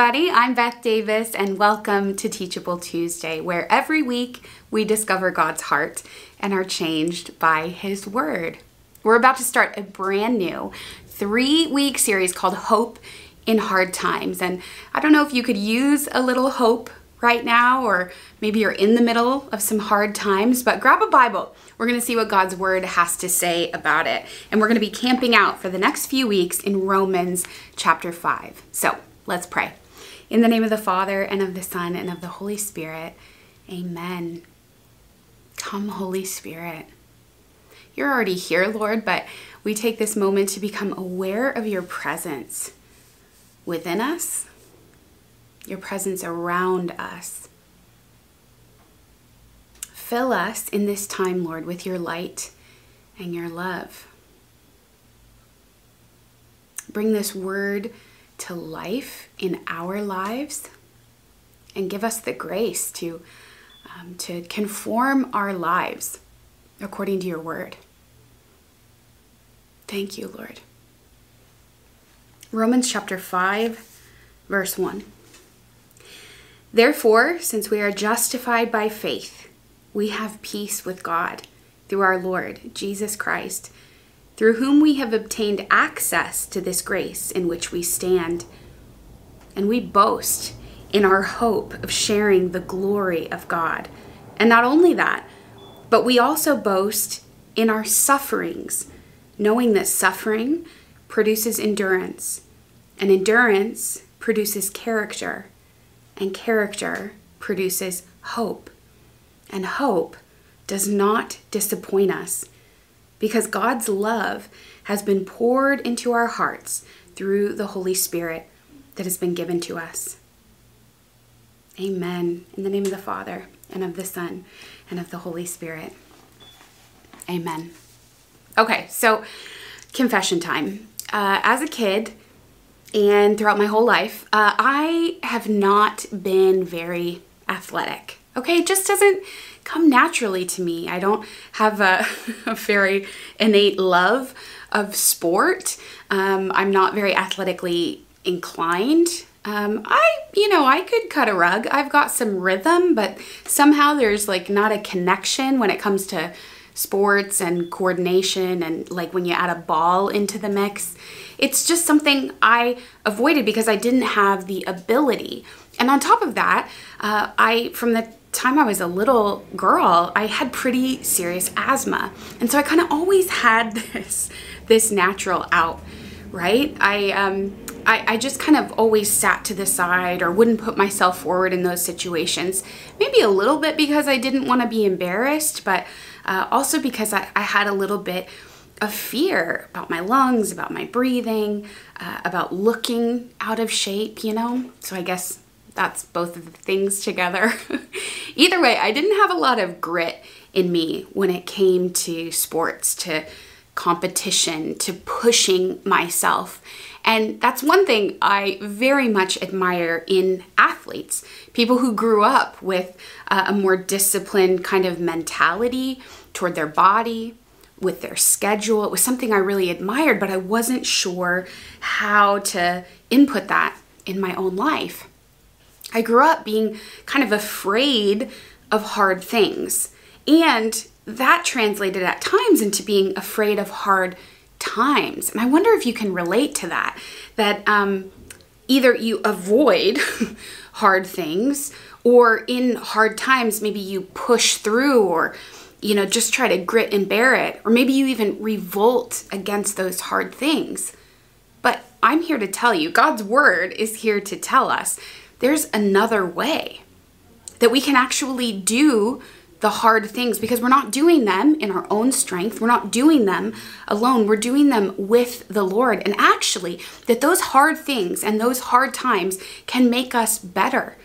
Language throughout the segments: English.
everybody. I'm Beth Davis, and welcome to Teachable Tuesday, where every week we discover God's heart and are changed by His Word. We're about to start a brand new three week series called Hope in Hard Times. And I don't know if you could use a little hope right now, or maybe you're in the middle of some hard times, but grab a Bible. We're going to see what God's Word has to say about it. And we're going to be camping out for the next few weeks in Romans chapter 5. So let's pray. In the name of the Father, and of the Son, and of the Holy Spirit, amen. Come, Holy Spirit. You're already here, Lord, but we take this moment to become aware of your presence within us your presence around us. Fill us in this time, Lord, with your light and your love. Bring this word to life in our lives and give us the grace to, um, to conform our lives according to your word. Thank you, Lord. Romans chapter 5, verse 1. Therefore, since we are justified by faith, we have peace with God through our Lord Jesus Christ, through whom we have obtained access to this grace in which we stand. And we boast in our hope of sharing the glory of God. And not only that, but we also boast in our sufferings, knowing that suffering produces endurance, and endurance produces character and character produces hope. And hope does not disappoint us because God's love has been poured into our hearts through the Holy Spirit that has been given to us. Amen. In the name of the Father, and of the Son, and of the Holy Spirit. Amen. Okay, so confession time. Uh, as a kid, and throughout my whole life, uh, I have not been very athletic. Okay, it just doesn't come naturally to me. I don't have a, a very innate love of sport. Um, I'm not very athletically inclined. Um, I, you know, I could cut a rug. I've got some rhythm, but somehow there's like not a connection when it comes to sports and coordination and like when you add a ball into the mix. It's just something I avoided because I didn't have the ability. And on top of that, uh, I, from the time I was a little girl, I had pretty serious asthma. And so I kind of always had this, this natural out, right? I, um, I, I, just kind of always sat to the side or wouldn't put myself forward in those situations. Maybe a little bit because I didn't want to be embarrassed, but uh, also because I, I, had a little bit of fear about my lungs, about my breathing, uh, about looking out of shape, you know? So I guess that's both of the things together. Either way, I didn't have a lot of grit in me when it came to sports, to competition, to pushing myself. And that's one thing I very much admire in athletes people who grew up with a more disciplined kind of mentality toward their body, with their schedule. It was something I really admired, but I wasn't sure how to input that in my own life. I grew up being kind of afraid of hard things, and that translated at times into being afraid of hard times. And I wonder if you can relate to that, that um, either you avoid hard things, or in hard times, maybe you push through or you know, just try to grit and bear it, or maybe you even revolt against those hard things. But I'm here to tell you, God's word is here to tell us there's another way that we can actually do the hard things because we're not doing them in our own strength. We're not doing them alone. We're doing them with the Lord. And actually, that those hard things and those hard times can make us better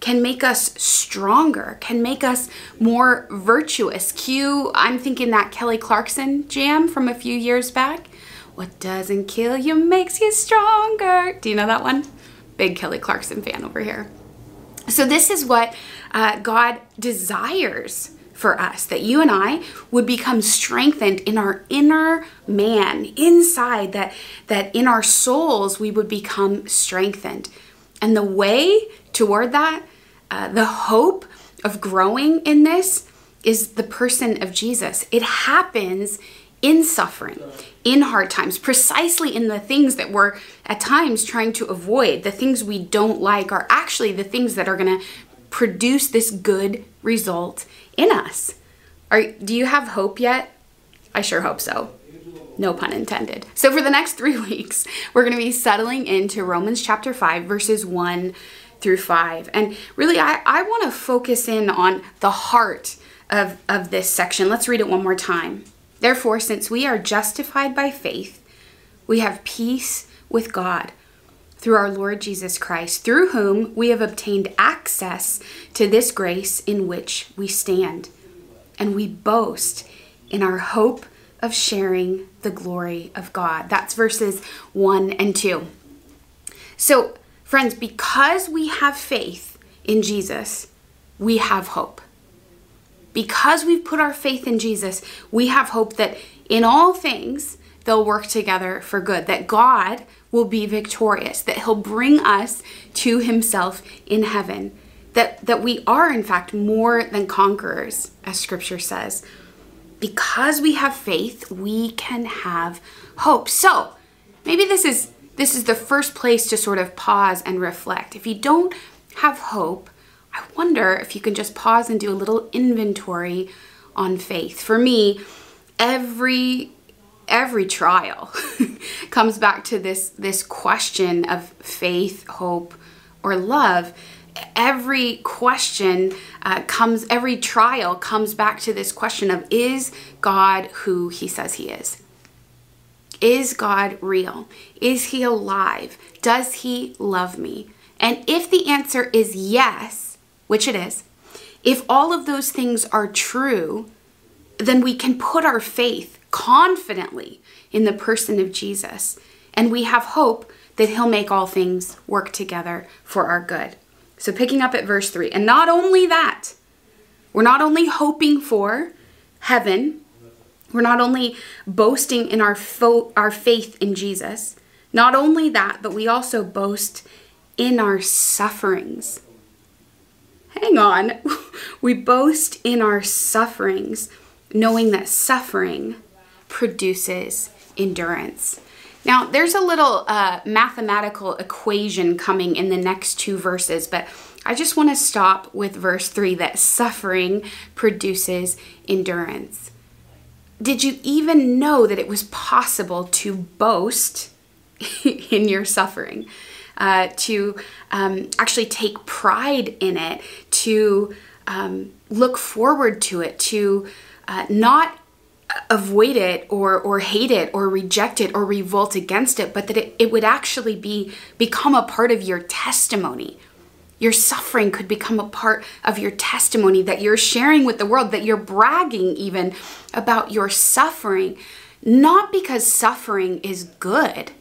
can make us stronger, can make us more virtuous. Cue, I'm thinking that Kelly Clarkson jam from a few years back. What doesn't kill you makes you stronger. Do you know that one? Big Kelly Clarkson fan over here. So, this is what uh, God desires for us that you and I would become strengthened in our inner man, inside, that, that in our souls we would become strengthened. And the way toward that, uh, the hope of growing in this is the person of Jesus. It happens in suffering, in hard times, precisely in the things that we're at times trying to avoid. The things we don't like are actually the things that are going to produce this good result in us. Are, do you have hope yet? I sure hope so. No pun intended. So, for the next three weeks, we're going to be settling into Romans chapter 5, verses 1 through 5. And really, I, I want to focus in on the heart of, of this section. Let's read it one more time. Therefore, since we are justified by faith, we have peace with God through our Lord Jesus Christ, through whom we have obtained access to this grace in which we stand. And we boast in our hope of sharing the glory of God. That's verses 1 and 2. So, friends, because we have faith in Jesus, we have hope because we've put our faith in Jesus, we have hope that in all things they'll work together for good, that God will be victorious, that He'll bring us to Himself in heaven, that, that we are, in fact, more than conquerors, as Scripture says. Because we have faith, we can have hope. So, maybe this is this is the first place to sort of pause and reflect. If you don't have hope, I wonder if you can just pause and do a little inventory on faith. For me, every every trial comes back to this this question of faith, hope, or love. Every question uh, comes, every trial comes back to this question of is God who He says He is? Is God real? Is He alive? Does He love me? And if the answer is yes, which it is, if all of those things are true, then we can put our faith confidently in the person of Jesus. And we have hope that he'll make all things work together for our good. So, picking up at verse 3, and not only that, we're not only hoping for heaven, we're not only boasting in our, fo- our faith in Jesus, not only that, but we also boast in our sufferings hang on, we boast in our sufferings, knowing that suffering produces endurance. Now, there's a little uh, mathematical equation coming in the next two verses, but I just want to stop with verse 3 that suffering produces endurance. Did you even know that it was possible to boast in your suffering? Uh, to um, actually take pride in it, to um, look forward to it, to uh, not avoid it or or hate it or reject it or revolt against it but that it, it would actually be become a part of your testimony. Your suffering could become a part of your testimony that you're sharing with the world that you're bragging even about your suffering not because suffering is good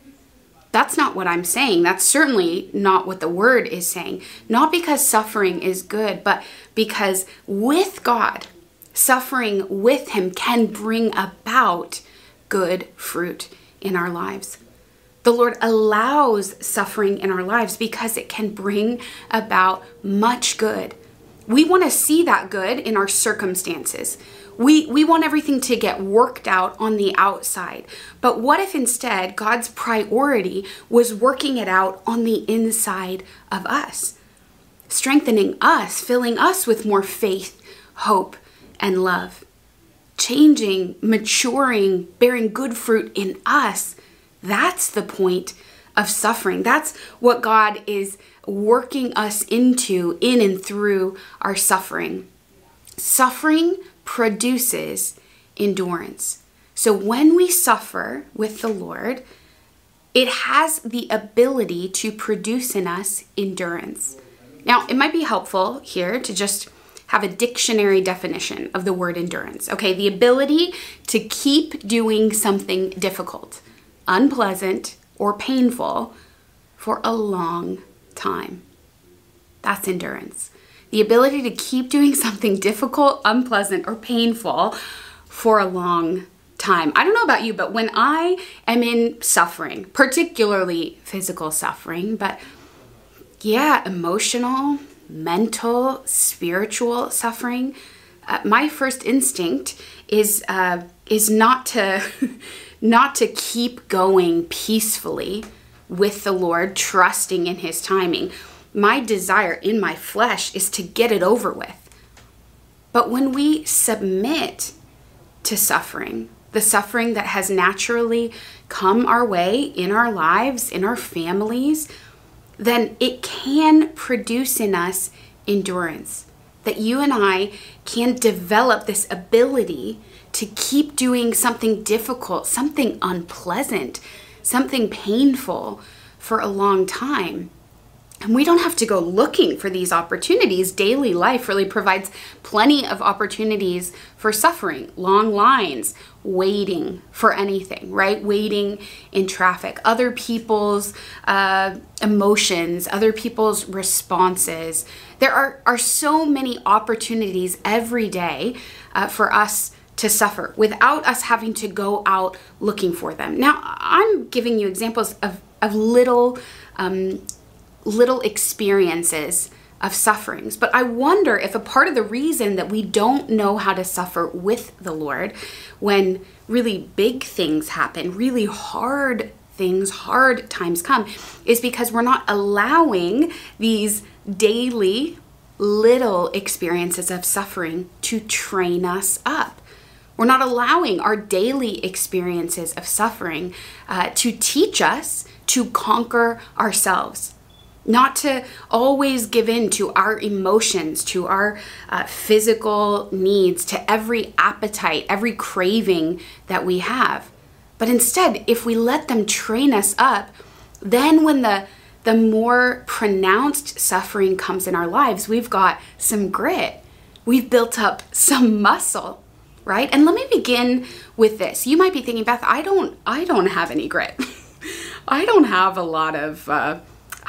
that's not what I'm saying. That's certainly not what the word is saying. Not because suffering is good, but because with God, suffering with Him can bring about good fruit in our lives. The Lord allows suffering in our lives because it can bring about much good. We want to see that good in our circumstances. We, we want everything to get worked out on the outside. But what if instead God's priority was working it out on the inside of us? Strengthening us, filling us with more faith, hope, and love. Changing, maturing, bearing good fruit in us. That's the point of suffering. That's what God is working us into in and through our suffering. Suffering produces endurance. So when we suffer with the Lord, it has the ability to produce in us endurance. Now, it might be helpful here to just have a dictionary definition of the word endurance. Okay, the ability to keep doing something difficult, unpleasant, or painful for a long time. That's endurance the ability to keep doing something difficult, unpleasant, or painful for a long time. I don't know about you, but when I am in suffering, particularly physical suffering, but yeah, emotional, mental, spiritual suffering, uh, my first instinct is uh, is not to not to keep going peacefully with the Lord, trusting in His timing. My desire in my flesh is to get it over with. But when we submit to suffering, the suffering that has naturally come our way in our lives, in our families, then it can produce in us endurance. That you and I can develop this ability to keep doing something difficult, something unpleasant, something painful for a long time. And we don't have to go looking for these opportunities. Daily life really provides plenty of opportunities for suffering, long lines, waiting for anything, right? Waiting in traffic, other people's uh, emotions, other people's responses. There are, are so many opportunities every day uh, for us to suffer without us having to go out looking for them. Now, I'm giving you examples of, of little um, little experiences of sufferings. But I wonder if a part of the reason that we don't know how to suffer with the Lord when really big things happen, really hard things, hard times come, is because we're not allowing these daily little experiences of suffering to train us up. We're not allowing our daily experiences of suffering uh, to teach us to conquer ourselves not to always give in to our emotions, to our uh, physical needs, to every appetite, every craving that we have. But instead, if we let them train us up, then when the the more pronounced suffering comes in our lives, we've got some grit. We've built up some muscle, right? And let me begin with this. You might be thinking, Beth, I don't, I don't have any grit. I don't have a lot of uh,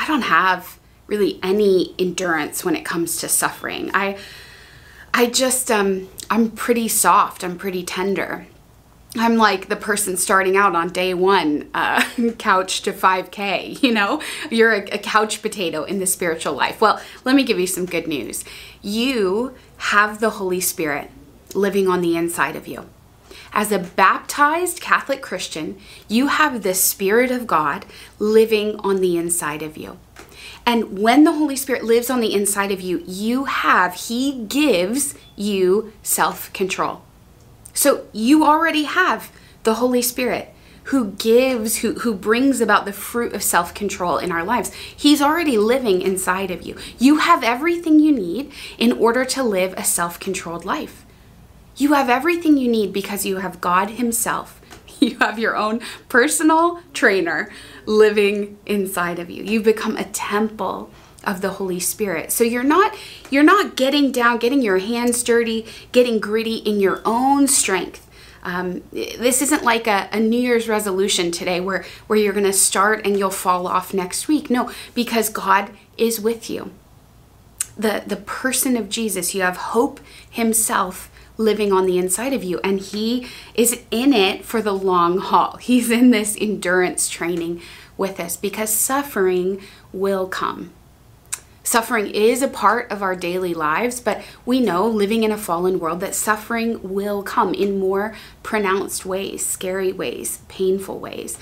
don't have really any endurance when it comes to suffering. I I just um I'm pretty soft, I'm pretty tender. I'm like the person starting out on day one, uh, couch to 5K, you know? You're a, a couch potato in the spiritual life. Well, let me give you some good news. You have the Holy Spirit living on the inside of you. As a baptized Catholic Christian, you have the Spirit of God living on the inside of you. And when the Holy Spirit lives on the inside of you, you have, He gives you self control. So you already have the Holy Spirit who gives, who, who brings about the fruit of self control in our lives. He's already living inside of you. You have everything you need in order to live a self controlled life. You have everything you need because you have God Himself. You have your own personal trainer living inside of you. You've become a temple of the Holy Spirit. So you're not you're not getting down, getting your hands dirty, getting gritty in your own strength. Um, this isn't like a, a, New Year's resolution today where, where you're going to start and you'll fall off next week. No, because God is with you. The, the person of Jesus, you have hope Himself living on the inside of you. And He is in it for the long haul. He's in this endurance training with us because suffering will come. Suffering is a part of our daily lives, but we know living in a fallen world that suffering will come in more pronounced ways, scary ways, painful ways.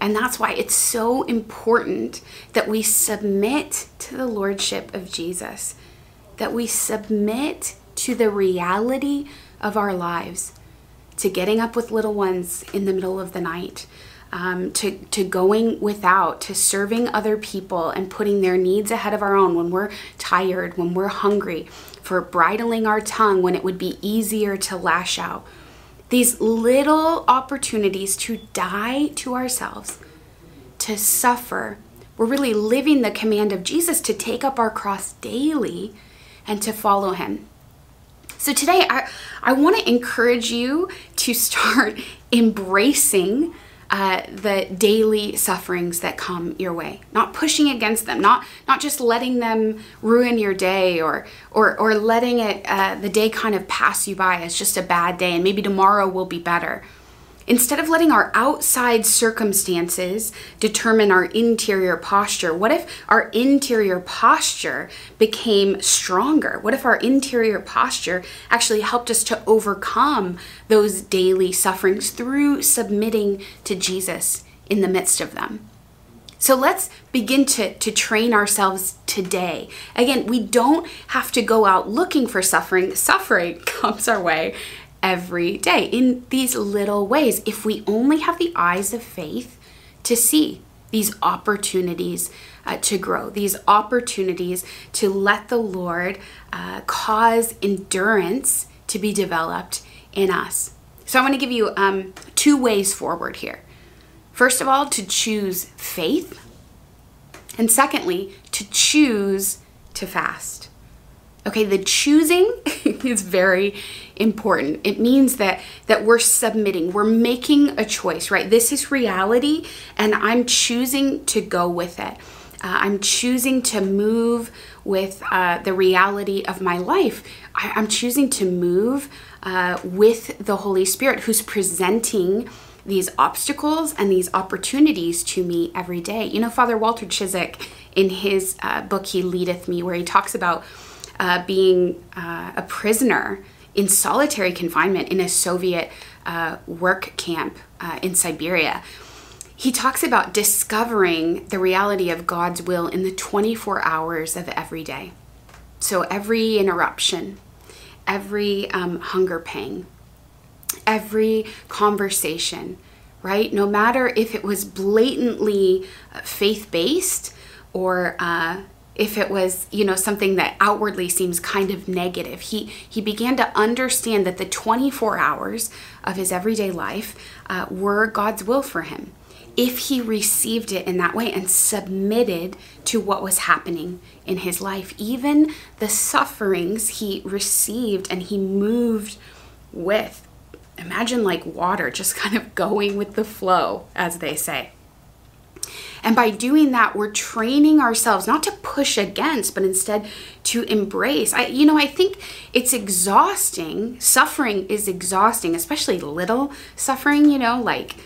And that's why it's so important that we submit to the Lordship of Jesus, that we submit to the reality of our lives, to getting up with little ones in the middle of the night, um, to, to going without, to serving other people and putting their needs ahead of our own when we're tired, when we're hungry, for bridling our tongue when it would be easier to lash out. These little opportunities to die to ourselves, to suffer. We're really living the command of Jesus to take up our cross daily and to follow him. So today, I, I want to encourage you to start embracing uh, the daily sufferings that come your way. Not pushing against them not not just letting them ruin your day or or or letting it uh, the day kind of pass you by as just a bad day and maybe tomorrow will be better Instead of letting our outside circumstances determine our interior posture, what if our interior posture became stronger? What if our interior posture actually helped us to overcome those daily sufferings through submitting to Jesus in the midst of them? So let's begin to, to train ourselves today. Again, we don't have to go out looking for suffering. Suffering comes our way every day in these little ways. If we only have the eyes of faith to see these opportunities uh, to grow, these opportunities to let the Lord uh, cause endurance to be developed in us. So, I want to give you um, two ways forward here. First of all, to choose faith, and secondly, to choose to fast. Okay, the choosing is very important. It means that that we're submitting, we're making a choice, right? This is reality and I'm choosing to go with it. Uh, I'm choosing to move with uh, the reality of my life. I, am choosing to move uh, with the Holy Spirit who's presenting these obstacles and these opportunities to me every day. You know, Father Walter Ciszek, in his uh, book, He Leadeth Me, where he talks about uh, being uh, a prisoner in solitary confinement in a Soviet uh, work camp uh, in Siberia. He talks about discovering the reality of God's will in the 24 hours of every day. So every interruption, every um, hunger pang, every conversation, right? No matter if it was blatantly uh, faith based or uh, if it was you know something that outwardly seems kind of negative. He he began to understand that the 24 hours of his everyday life uh, were god's will for him. If he received it in that way and submitted to what was happening in his life even the sufferings he received and he moved with. Imagine like water just kind of going with the flow as they say and by doing that, we're training ourselves not to push against, but instead to embrace. I, you know, I think it's exhausting. Suffering is exhausting, especially little suffering, you know, like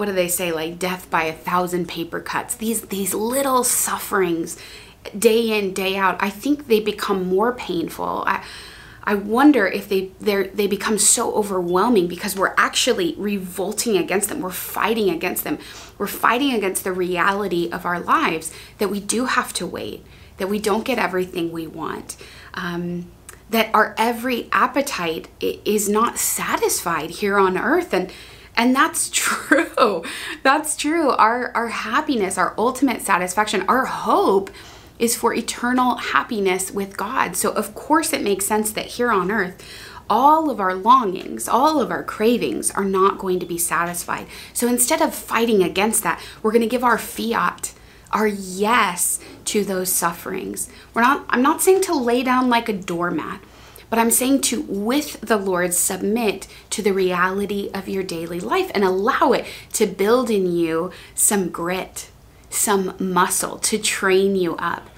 what do they say like death by a thousand paper cuts these these little sufferings day in day out i think they become more painful I, I wonder if they they become so overwhelming because we're actually revolting against them. We're fighting against them. We're fighting against the reality of our lives that we do have to wait, that we don't get everything we want, um, that our every appetite is not satisfied here on earth, and and that's true. That's true. Our our happiness, our ultimate satisfaction, our hope is for eternal happiness with God. So, of course, it makes sense that here on earth, all of our longings, all of our cravings are not going to be satisfied. So, instead of fighting against that, we're going to give our fiat our yes to those sufferings. We're not I'm not saying to lay down like a doormat, but I'm saying to with the Lord submit to the reality of your daily life and allow it to build in you some grit, some muscle to train you up,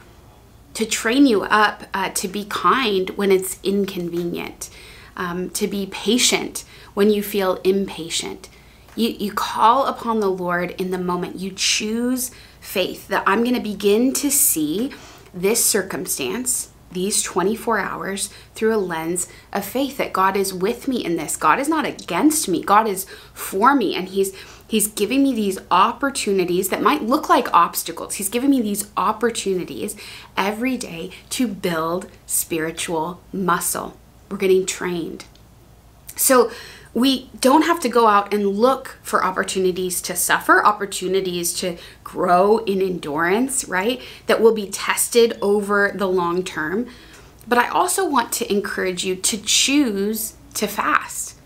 to train you up uh, to be kind when it's inconvenient, um, to be patient when you feel impatient. You, you call upon the Lord in the moment. You choose faith that I'm going to begin to see this circumstance, these 24 hours, through a lens of faith that God is with me in this. God is not against me, God is for me, and He's He's giving me these opportunities that might look like obstacles. He's giving me these opportunities every day to build spiritual muscle. We're getting trained. So, we don't have to go out and look for opportunities to suffer, opportunities to grow in endurance, right? That will be tested over the long term. But I also want to encourage you to choose to fast.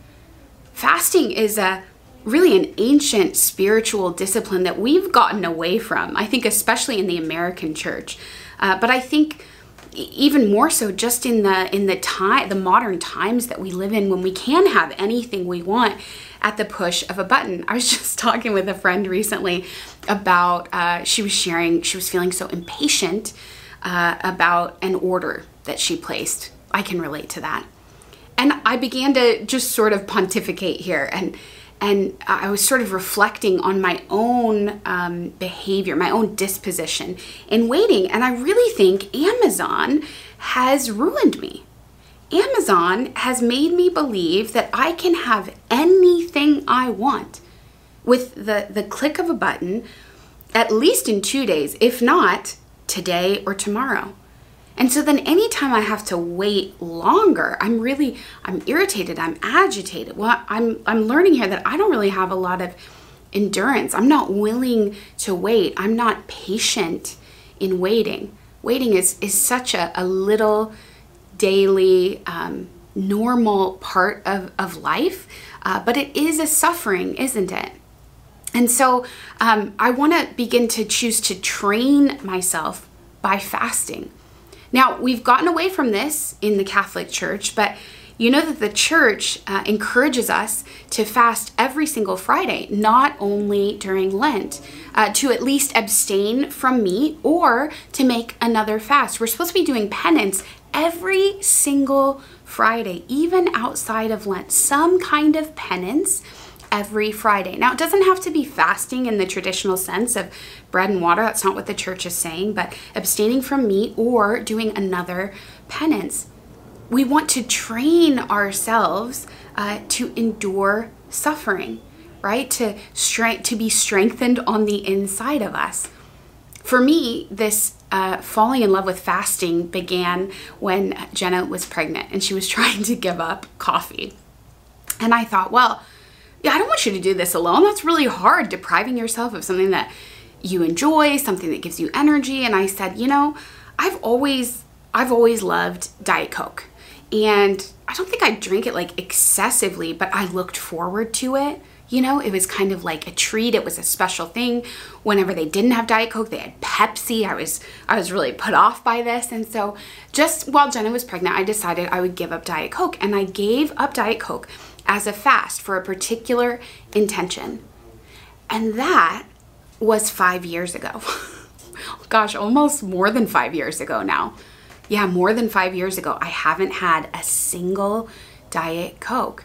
Fasting is a really an ancient spiritual discipline that we've gotten away from. I think, especially in the American church, uh, but I think even more so just in the in the time the modern times that we live in when we can have anything we want at the push of a button. I was just talking with a friend recently about uh, she was sharing she was feeling so impatient uh, about an order that she placed. I can relate to that. And i began to just sort of pontificate here and and I was sort of reflecting on my own um, behavior, my own disposition in waiting. And I really think Amazon has ruined me. Amazon has made me believe that I can have anything I want with the, the click of a button, at least in two days, if not today or tomorrow. And so then anytime I have to wait longer, I'm really I'm irritated, I'm agitated. Well, I'm I'm learning here that I don't really have a lot of endurance. I'm not willing to wait. I'm not patient in waiting. Waiting is is such a, a little daily um, normal part of, of life, uh, but it is a suffering, isn't it? And so um, I want to begin to choose to train myself by fasting. Now, we've gotten away from this in the Catholic Church, but you know that the church uh, encourages us to fast every single Friday, not only during Lent, uh, to at least abstain from meat or to make another fast. We're supposed to be doing penance every single Friday, even outside of Lent, some kind of penance every Friday. Now, it doesn't have to be fasting in the traditional sense of bread and water. That's not what the church is saying, but abstaining from meat or doing another penance. We want to train ourselves uh, to endure suffering, right? To strength to be strengthened on the inside of us. For me, this uh, falling in love with fasting began when Jenna was pregnant and she was trying to give up coffee. And I thought, well, yeah, I don't want you to do this alone. That's really hard, depriving yourself of something that you enjoy, something that gives you energy. And I said, you know, I've always I've always loved Diet Coke. And I don't think I drink it like excessively, but I looked forward to it. You know, it was kind of like a treat. It was a special thing. Whenever they didn't have Diet Coke, they had Pepsi. I was I was really put off by this. And so just while Jenna was pregnant, I decided I would give up Diet Coke. And I gave up Diet Coke as a fast for a particular intention. And that was five years ago. Gosh, almost more than five years ago now. Yeah, more than five years ago. I haven't had a single Diet Coke.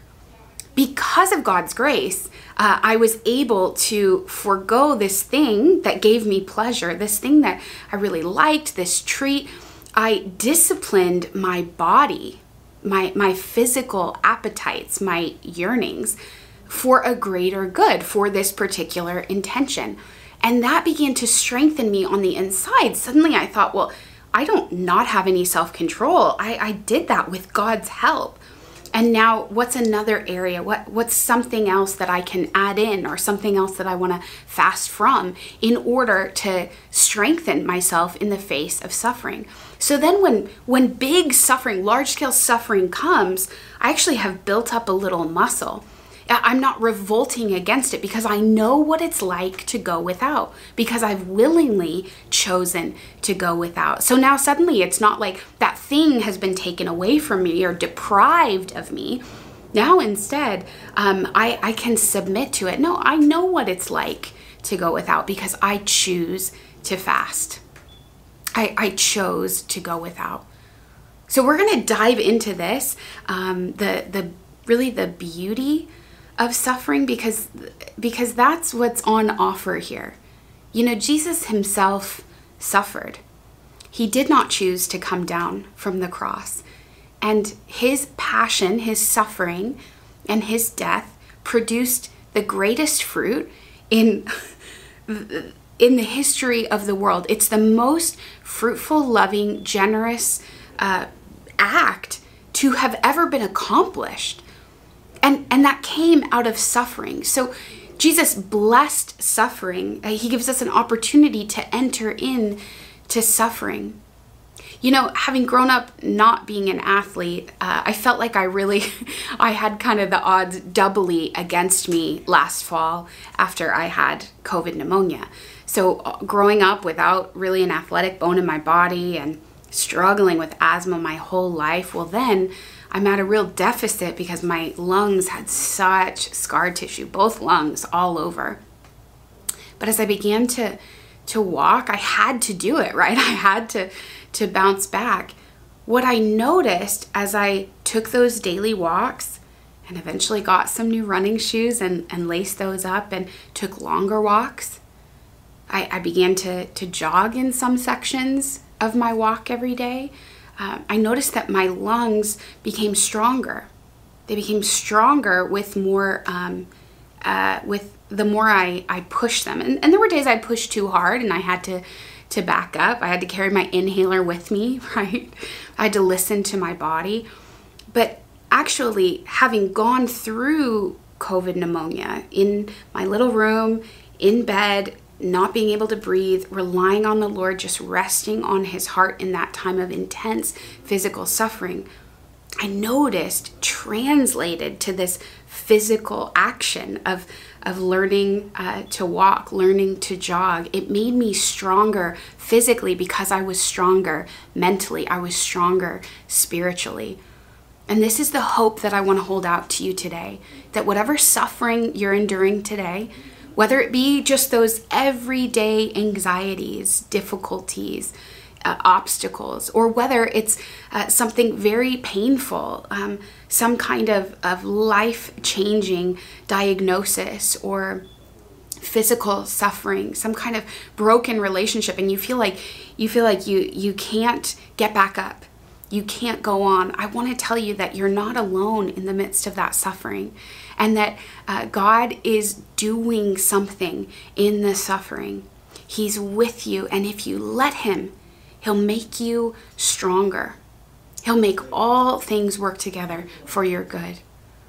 Because of God's grace, uh, I was able to forego this thing that gave me pleasure, this thing that I really liked, this treat. I disciplined my body my my physical appetites, my yearnings for a greater good, for this particular intention. And that began to strengthen me on the inside. Suddenly I thought, well, I don't not have any self-control. I, I did that with God's help. And now what's another area? What what's something else that I can add in or something else that I want to fast from in order to strengthen myself in the face of suffering? So then when when big suffering, large scale suffering comes, I actually have built up a little muscle. I'm not revolting against it because I know what it's like to go without, because I've willingly chosen to go without. So now suddenly it's not like that thing has been taken away from me or deprived of me. Now instead, um, I, I can submit to it. No, I know what it's like to go without because I choose to fast. I, I chose to go without. So we're going to dive into this, um, the the really the beauty of suffering because because that's what's on offer here. You know, Jesus himself suffered. He did not choose to come down from the cross. And his passion, his suffering, and his death produced the greatest fruit in in the history of the world. It's the most fruitful, loving, generous uh, act to have ever been accomplished. And, and that came out of suffering. So Jesus blessed suffering. Uh, he gives us an opportunity to enter in to suffering. You know, having grown up not being an athlete, uh, I felt like I really, I had kind of the odds doubly against me last fall after I had COVID pneumonia. So, uh, growing up without really an athletic bone in my body and struggling with asthma my whole life, well, then I'm at a real deficit because my lungs had such scar tissue, both lungs all over. But as I began to to walk, I had to do it, right? I had to to bounce back. What I noticed as I took those daily walks and eventually got some new running shoes and, and laced those up and took longer walks. I, I began to, to jog in some sections of my walk every day. Uh, I noticed that my lungs became stronger. They became stronger with more, um, uh, with the more I, I pushed them. And, and there were days I'd push too hard and I had to, to back up. I had to carry my inhaler with me, right? I had to listen to my body. But actually, having gone through COVID pneumonia in my little room, in bed, not being able to breathe, relying on the Lord, just resting on His heart in that time of intense physical suffering, I noticed translated to this physical action of of learning uh, to walk, learning to jog. It made me stronger physically because I was stronger mentally. I was stronger spiritually. And this is the hope that I want to hold out to you today that whatever suffering you're enduring today, whether it be just those everyday anxieties, difficulties, uh, obstacles, or whether it's uh, something very painful, um, some kind of, of life changing diagnosis or physical suffering some kind of broken relationship and you feel like you feel like you you can't get back up you can't go on i want to tell you that you're not alone in the midst of that suffering and that uh, god is doing something in the suffering he's with you and if you let him He'll make you stronger. He'll make all things work together for your good.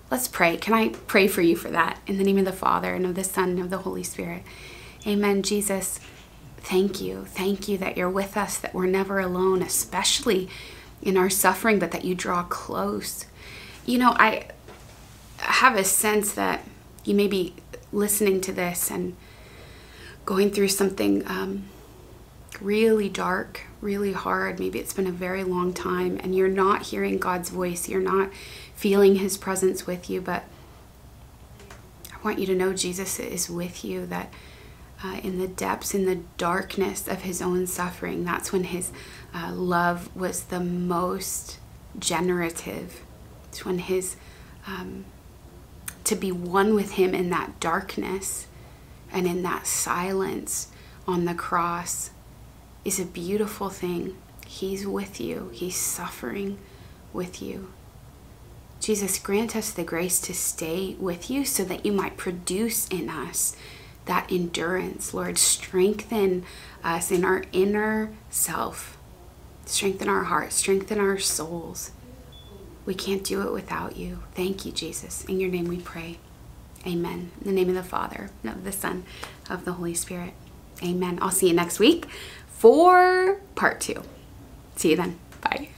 Let's pray. Can I pray for you for that? In the name of the Father, and of the Son, and of the Holy Spirit. Amen. Jesus, thank you. Thank you that you're with us, that we're never alone, especially in our suffering, but that you draw close. You know, I have a sense that you may be listening to this and going through something um, really dark, really hard, maybe it's been a very long time, and you're not hearing God's voice, you're not feeling His presence with you, but I want you to know Jesus is with you, that uh, in the depths, in the darkness of His own suffering, that's when His uh, love was the most generative. It's when His, um, to be one with Him in that darkness and in that silence on the cross is a beautiful thing. He's with you, He's suffering with you. Jesus, grant us the grace to stay with you so that you might produce in us that endurance. Lord, strengthen us in our inner self, strengthen our hearts, strengthen our souls. We can't do it without you. Thank you, Jesus. In your name we pray. Amen. In the name of the Father, of the Son, of the Holy Spirit. Amen. I'll see you next week for part two. See you then. Bye.